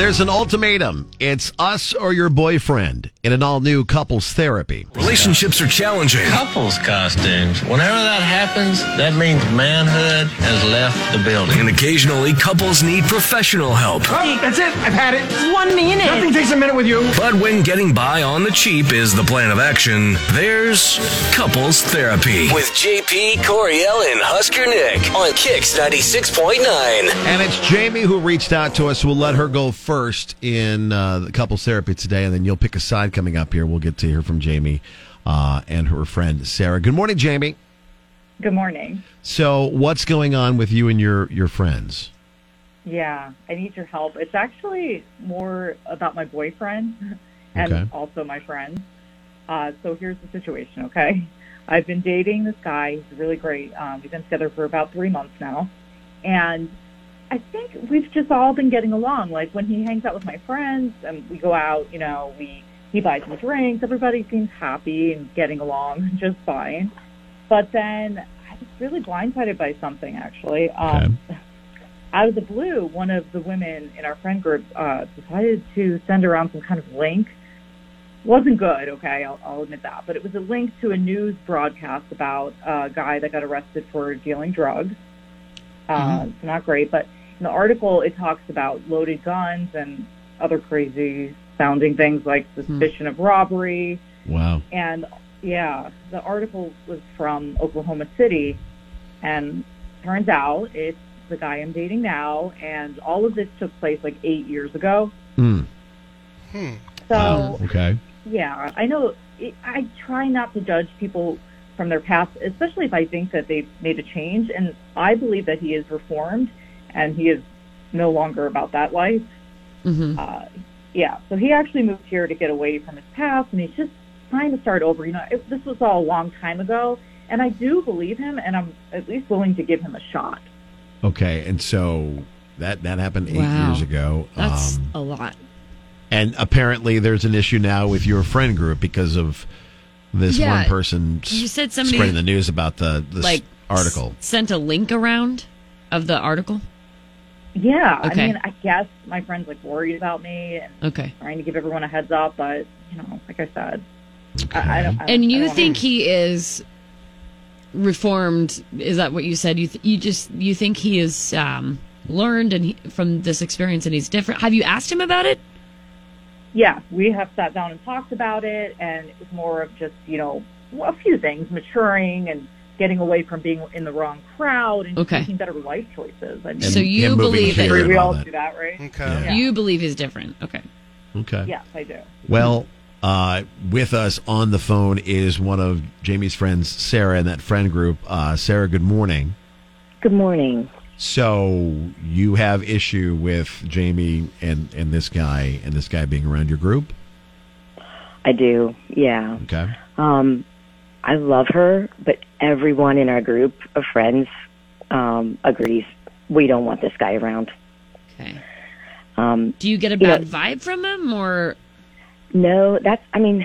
there's an ultimatum. It's us or your boyfriend in an all new couples therapy. Relationships are challenging. Couples costumes. Whenever that happens, that means manhood has left the building. And occasionally, couples need professional help. That's it. I've had it. One minute. Nothing takes a minute with you. But when getting by on the cheap is the plan of action, there's couples therapy. With JP, Coriel, and Husker Nick on Kicks 96.9. And it's Jamie who reached out to us. We'll let her go first in uh, the couples therapy today, and then you'll pick a side coming up here. We'll get to hear from Jamie uh, and her friend Sarah. Good morning, Jamie. Good morning. So, what's going on with you and your your friends? Yeah, I need your help. It's actually more about my boyfriend and Okay. also my friends. Uh, so here's the situation, okay? I've been dating this guy. He's really great. Um, we've been together for about three months now. And I think we've just all been getting along. Like when he hangs out with my friends and we go out, you know, we he buys me drinks. Everybody seems happy and getting along just fine. But then I was really blindsided by something, actually. Um, out of the blue, one of the women in our friend group uh, decided to send around some kind of link. Wasn't good, okay, I'll, I'll admit that, but it was a link to a news broadcast about a guy that got arrested for dealing drugs. Uh, It's not great, but in the article it talks about loaded guns and other crazy sounding things like suspicion of robbery, Wow. and yeah, the article was from Oklahoma City, and turns out it's the guy I'm dating now, and all of this took place like eight years ago. Hmm. So Okay. yeah, I know. It, I try not to judge people from their past, especially if I think that they've made a change, and I believe that he is reformed, and he is no longer about that life. Mm-hmm. Uh, yeah, so he actually moved here to get away from his past, and he's just trying to start over. You know, it, this was all a long time ago, and I do believe him, and I'm at least willing to give him a shot. Okay. And so that that happened eight Wow. years ago. That's Um, a lot. and apparently, there's an issue now with your friend group because of this Yeah. one person You said somebody- spreading the news about the this Like article. s- sent a link around of the article. Yeah, Okay. I mean, I guess my friend's like worried about me and Okay. trying to give everyone a heads up, but you know, like I said, I, I don't. I, And I you don't think know. he is reformed? Is that what you said? You th- you just you think he is um, learned and he, from this experience and he's different? Have you asked him about it? Yeah, we have sat down and talked about it, and it was more of just you know a few things, maturing and getting away from being in the wrong crowd and Okay. making better life choices. I mean, So you believe that- we, all all that. do that, right? Okay. Yeah. You believe he's different? Okay. Okay. Yes, I do. Well, uh, with us on the phone is one of Jamie's friends, Sarah, in that friend group. Uh, Sarah, good morning. Good morning. So you have issue with Jamie and, and this guy and this guy being around your group? I do. Yeah. Okay. Um, I love her, but everyone in our group of friends um, agrees we don't want this guy around. Okay. Um, Do you get a Yeah. bad vibe from him or? no, that's. I mean,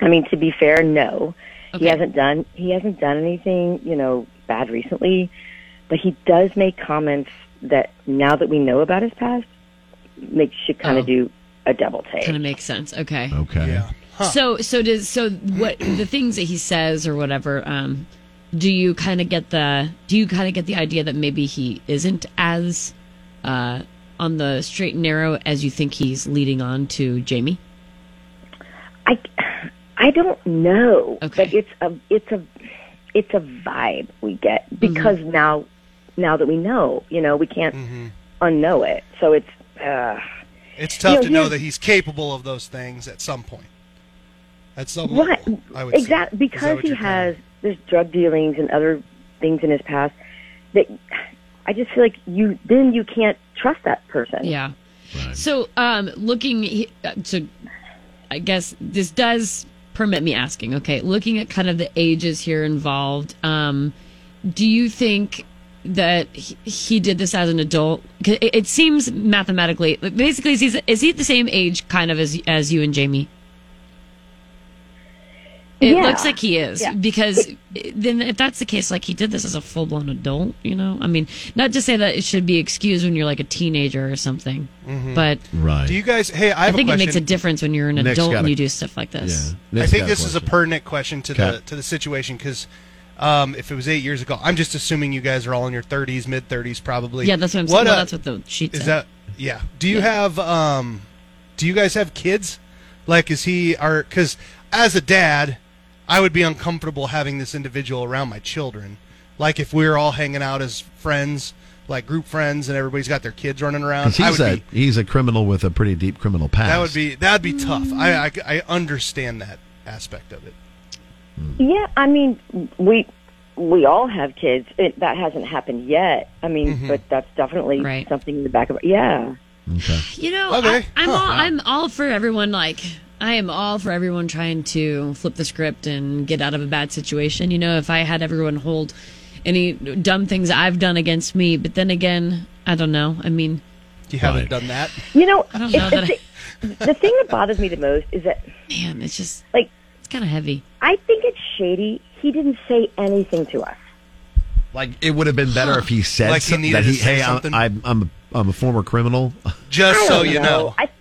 I mean to be fair, no, Okay. he hasn't done he hasn't done anything you know bad recently, but he does make comments that now that we know about his past, makes you kind Oh. of do a double take. Kind of makes sense. Okay. Okay. Yeah. So so does so what the things that he says or whatever um do you kind of get the do you kind of get the idea that maybe he isn't as uh on the straight and narrow as you think he's leading on to Jamie? I, I don't know, Okay. but it's a it's a it's a vibe we get because now now that we know, you know, we can't unknow it. So it's uh, It's tough You know, to know that he's capable of those things at some point. At some right level, I would exactly Is because he has saying? there's drug dealings and other things in his past that I just feel like you then you can't trust that person. Yeah. So um looking he- uh, I guess this does permit me asking, okay, looking at kind of the ages here involved, um do you think that he, he did this as an adult. It, it seems mathematically, basically, is he, is he the same age kind of as as you and Jamie? It Yeah. looks like he is Yeah. because then if that's the case, like he did this as a full blown adult, you know. I mean, not to say that it should be excused when you're like a teenager or something, but Right. Do you guys? Hey, I I, think a it makes a difference when you're an Nick's adult and a- you do stuff like this. yeah. I think got this is a pertinent question to Okay. the to the situation because um, if it was eight years ago, I'm just assuming you guys are all in your 30s, mid 30s, probably. Yeah, that's what I'm saying. Well, uh, that's what the sheet is said. that? Yeah. Do you have? um Do you guys have kids? Like, is he? Are because as a dad, I would be uncomfortable having this individual around my children. Like if we were all hanging out as friends, like group friends, and everybody's got their kids running around. 'Cause I he's would a be, he's a criminal with a pretty deep criminal past. that would be that'd be tough. I, I I understand that aspect of it. Yeah, I mean, we we all have kids. It, that hasn't happened yet. I mean, Mm-hmm. but that's definitely Right. something in the back of it. Yeah. Okay. You know, Okay. I, I'm Huh. all I'm all for everyone. Like I am all for everyone trying to flip the script and get out of a bad situation. You know, if I had everyone hold any dumb things I've done against me, but then again, I don't know. I mean, You haven't Right. done that. You know, I don't know the, that I- the thing that bothers me the most is that, man, it's just like, it's kind of heavy. I think it's shady. He didn't say anything to us. Like it would have been better if he said Like he needed that to he, say hey, I'm, something? I'm I'm a, I'm a former criminal. Just so don't you know. I think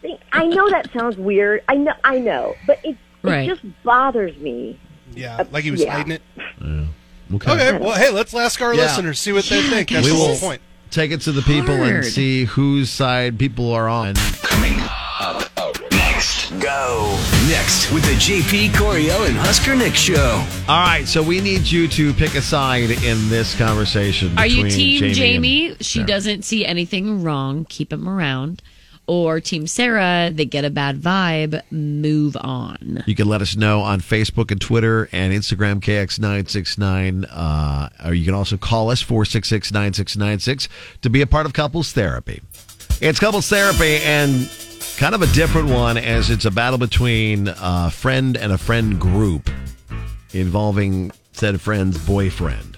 I know that sounds weird. I know, I know, but it it just bothers me. Yeah, uh, like he was Yeah. hiding it. Okay. Okay, well, hey, let's ask our Yeah. listeners, see what they think. That's We the whole point. take it to the people and see whose side people are on. Coming up next. Go. Next with the JP Coriel and Husker Nick show. All right, so we need you to pick a side in this conversation. Are you team Jamie? Jamie? and she doesn't see anything wrong. Keep him around. Or team Sarah? They get a bad vibe. Move on. You can let us know on Facebook and Twitter and Instagram, KX969. Uh, or you can also call us, 466 9696, to be a part of Couples Therapy. It's Couples Therapy and kind of a different one as it's a battle between a friend and a friend group involving said friend's boyfriend.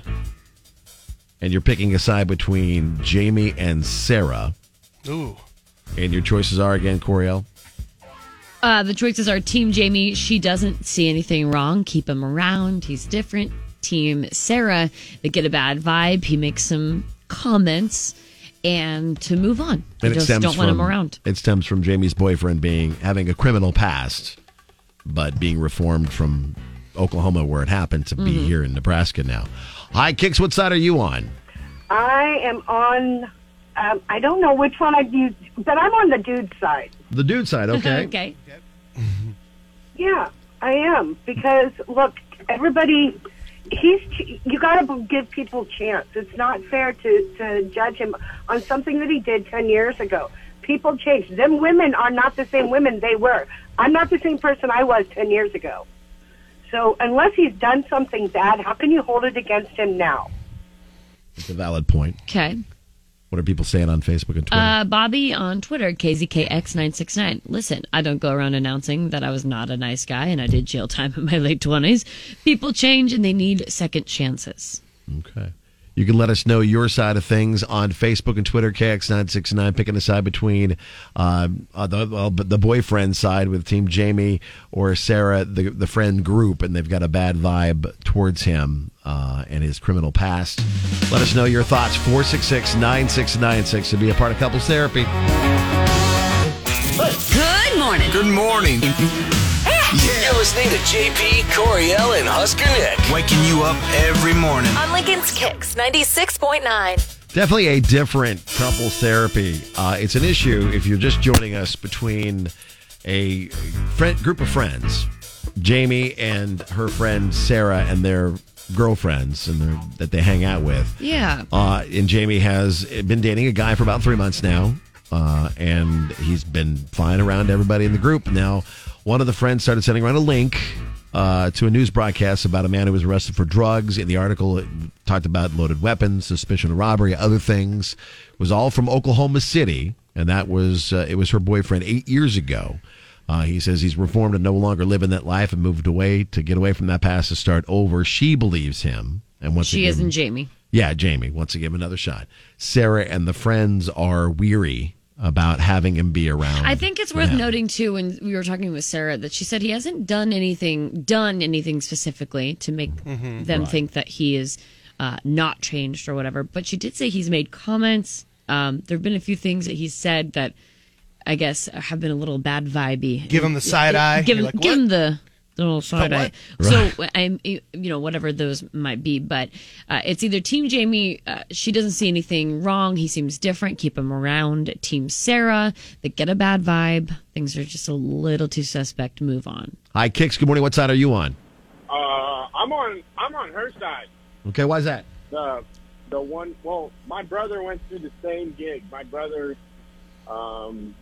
And you're picking a side between Jamie and Sarah. Ooh. And your choices are again, Coriel? Uh, the choices are Team Jamie. She doesn't see anything wrong. Keep him around. He's different. Team Sarah. They get a bad vibe. He makes some comments, and to move on. They just don't want him around. It stems from Jamie's boyfriend being having a criminal past, but being reformed from Oklahoma, where it happened, to Mm-hmm. be here in Nebraska now. Hi, Kicks, What side are you on? I am on. Um, I don't know which one I've used, but I'm on the dude side. The dude side. Okay. okay. Yeah, I am because look, everybody. He's. You got to give people a chance. It's not fair to to judge him on something that he did ten years ago. People change. Them women are not the same women they were. I'm not the same person I was ten years ago. So unless he's done something bad, how can you hold it against him now? It's a valid point. Okay. What are people saying on Facebook and Twitter? Uh, Bobby on Twitter, KZKX969. Listen, I don't go around announcing that I was not a nice guy and I did jail time in my late 20s. People change and they need second chances. okay. You can let us know your side of things on Facebook and Twitter, KX969, picking a side between uh, uh, the, well, the boyfriend side with Team Jamie or Sarah, the, the friend group, and they've got a bad vibe towards him uh, and his criminal past. Let us know your thoughts, 466 9696, to be a part of Couples Therapy. Good morning. Good morning. You're listening to JP Coriel and Husker Nick. Waking you up every morning. On Lincoln's Kicks 96.9. Definitely a different couples therapy. Uh, it's an issue if you're just joining us between a friend, group of friends, Jamie and her friend Sarah and their girlfriends and their, that they hang out with. Yeah. Uh, and Jamie has been dating a guy for about three months now, uh, and he's been flying around everybody in the group. Now, one of the friends started sending around a link uh, to a news broadcast about a man who was arrested for drugs. In the article, it talked about loaded weapons, suspicion of robbery, other things. It was all from Oklahoma City, and that was uh, it was her boyfriend eight years ago. Uh, he says he's reformed and no longer living that life and moved away to get away from that past to start over. She believes him and wants She isn't Jamie. yeah, Jamie wants to give him another shot. Sarah and the friends are weary about having him be around. I think it's worth happened. noting too when we were talking with Sarah that she said he hasn't done anything done anything specifically to make Mhm. them Right. think that he is uh, not changed or whatever. But she did say he's made comments. Um, there have been a few things that he's said that I guess have been a little bad vibey. Give him the side eye. Give, him- like, give him the the little side eye. So I'm you know whatever those might be, but uh, it's either Team Jamie. Uh, she doesn't see anything wrong. He seems different. Keep him around. Team Sarah. They get a bad vibe. Things are just a little too suspect. Move on. Hi, Kicks. Good morning. What side are you on? Uh, I'm on. I'm on her side. Okay, why's that? The the one. Well, my brother went through the same gig. My brother um,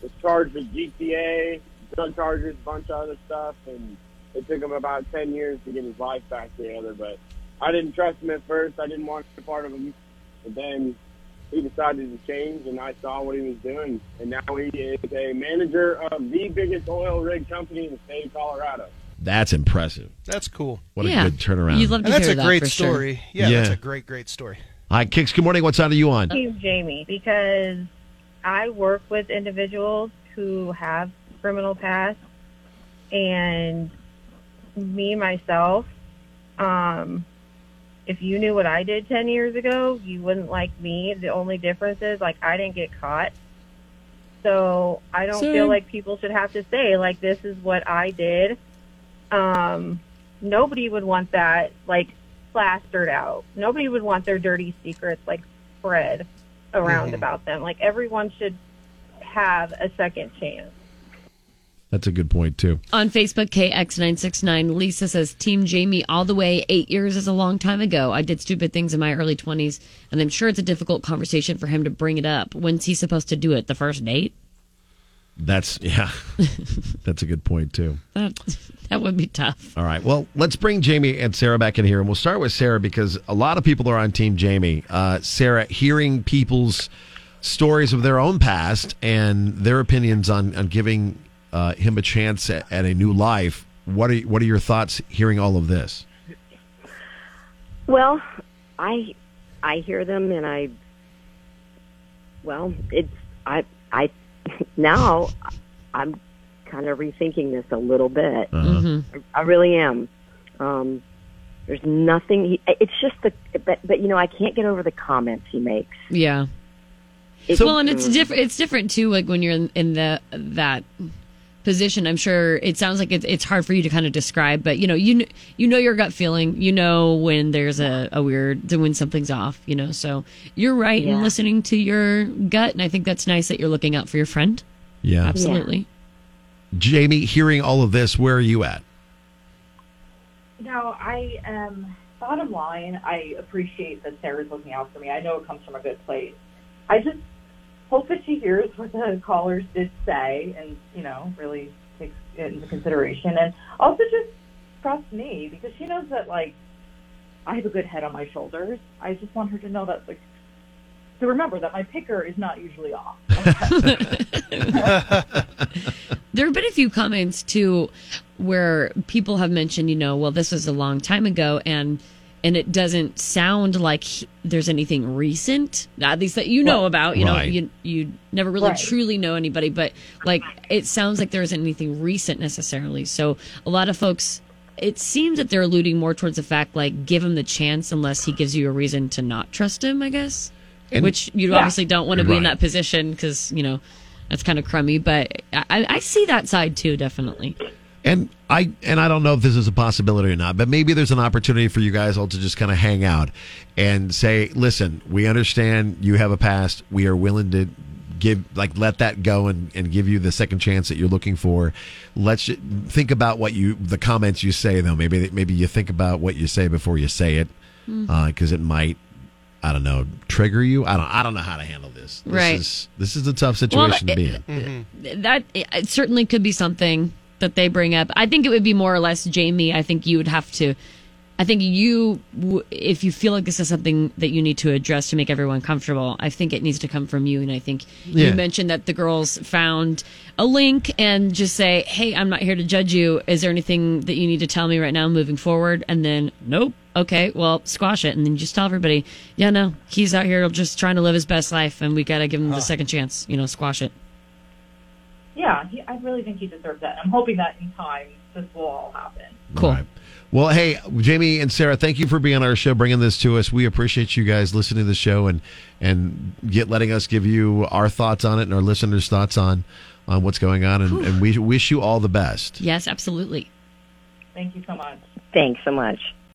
was charged with GTA, drug charges, a bunch of other stuff, and it took him about ten years to get his life back together. But I didn't trust him at first. I didn't want to be part of him. But then he decided to change, and I saw what he was doing, and now he is a manager of the biggest oil rig company in the state of Colorado. That's impressive. That's cool. What Yeah. a good turnaround. You'd love to And that's hear a that great for sure. story. Yeah, Yeah. that's a great, great story. Hi, Kicks. Good morning. What side are you on? Team Jamie because I work with individuals who have criminal past, and me myself. Um, if you knew what I did ten years ago, you wouldn't like me. The only difference is like I didn't get caught, so I don't Same. feel like people should have to say like this is what I did. Um, nobody would want that like plastered out. Nobody would want their dirty secrets like spread around Mhm. about them. Like everyone should have a second chance. That's a good point too. On Facebook, KX969, Lisa says, Team Jamie all the way. Eight years is a long time ago. I did stupid things in my early 20s, and I'm sure it's a difficult conversation for him to bring it up. When's he supposed to do it? The first date? That's yeah. That's a good point too. That, that would be tough. All right. Well, let's bring Jamie and Sarah back in here, and we'll start with Sarah because a lot of people are on Team Jamie. Uh, Sarah, hearing people's stories of their own past and their opinions on on giving uh, him a chance at, at a new life. What are what are your thoughts hearing all of this? Well, I I hear them and I well, it's I I now I'm kind of rethinking this a little bit. Mhm. I, I really am. Um there's nothing he, it's just the but but you know, I can't get over the comments he makes. Yeah. It- well, and it's Mm. different. It's different too. Like when you're in, in the that position, I'm sure it sounds like it's it's hard for you to kind of describe. But you know, you you know your gut feeling. You know when there's a, a weird, when something's off. You know, so you're right in listening to your gut, and I think that's nice that you're looking out for your friend. Yeah. absolutely. Jamie, hearing all of this, where are you at? No, I um bottom line, I appreciate that Sarah's looking out for me. I know it comes from a good place. I just hope that she hears what the callers did say and, you know, really takes it into consideration and also just trust me because she knows that like I have a good head on my shoulders. I just want her to know that like to remember that my picker is not usually off. There have been a few comments too where people have mentioned, you know, well, this was a long time ago, and and it doesn't sound like he- there's anything recent, at least that you know Right. about. You know, Right. you you never really Right. truly know anybody, but like it sounds like there isn't anything recent necessarily. So a lot of folks. It seems that they're alluding more towards the fact, like, give him the chance unless he gives you a reason to not trust him, I guess. And- Which you Yeah. obviously don't want to be in that position because, you know, that's kind of crummy. But I, I see that side too, definitely. And I and I don't know if this is a possibility or not, but maybe there's an opportunity for you guys all to just kind of hang out and say, "Listen, we understand you have a past. We are willing to give like let that go and, and give you the second chance that you're looking for. Let's think about what you the comments you say though. Maybe maybe you think about what you say before you say it because it might." I don't know. Trigger you? I don't. I don't know how to handle this. this Right. Is, this is a tough situation to be in. Mm-hmm. That it certainly could be something that they bring up. I think it would be more or less Jamie. I think you would have to. I think you, if you feel like this is something that you need to address to make everyone comfortable, I think it needs to come from you. And I think Yeah. you mentioned that the girls found a link and just say, "Hey, I'm not here to judge you. Is there anything that you need to tell me right now moving forward?" And then, nope, okay, well, squash it, and then just tell everybody, yeah, no, he's out here just trying to live his best life, and we got to give him the second chance. You know, squash it. Yeah, he, I really think he deserves that. I'm hoping that in time this will all happen. Cool. All right. Well, hey, Jamie and Sarah, thank you for being on our show, bringing this to us. We appreciate you guys listening to the show and and get letting us give you our thoughts on it and our listeners' thoughts on on what's going on. And, and we wish you all the best. Yes, absolutely. Thank you so much. Thanks so much.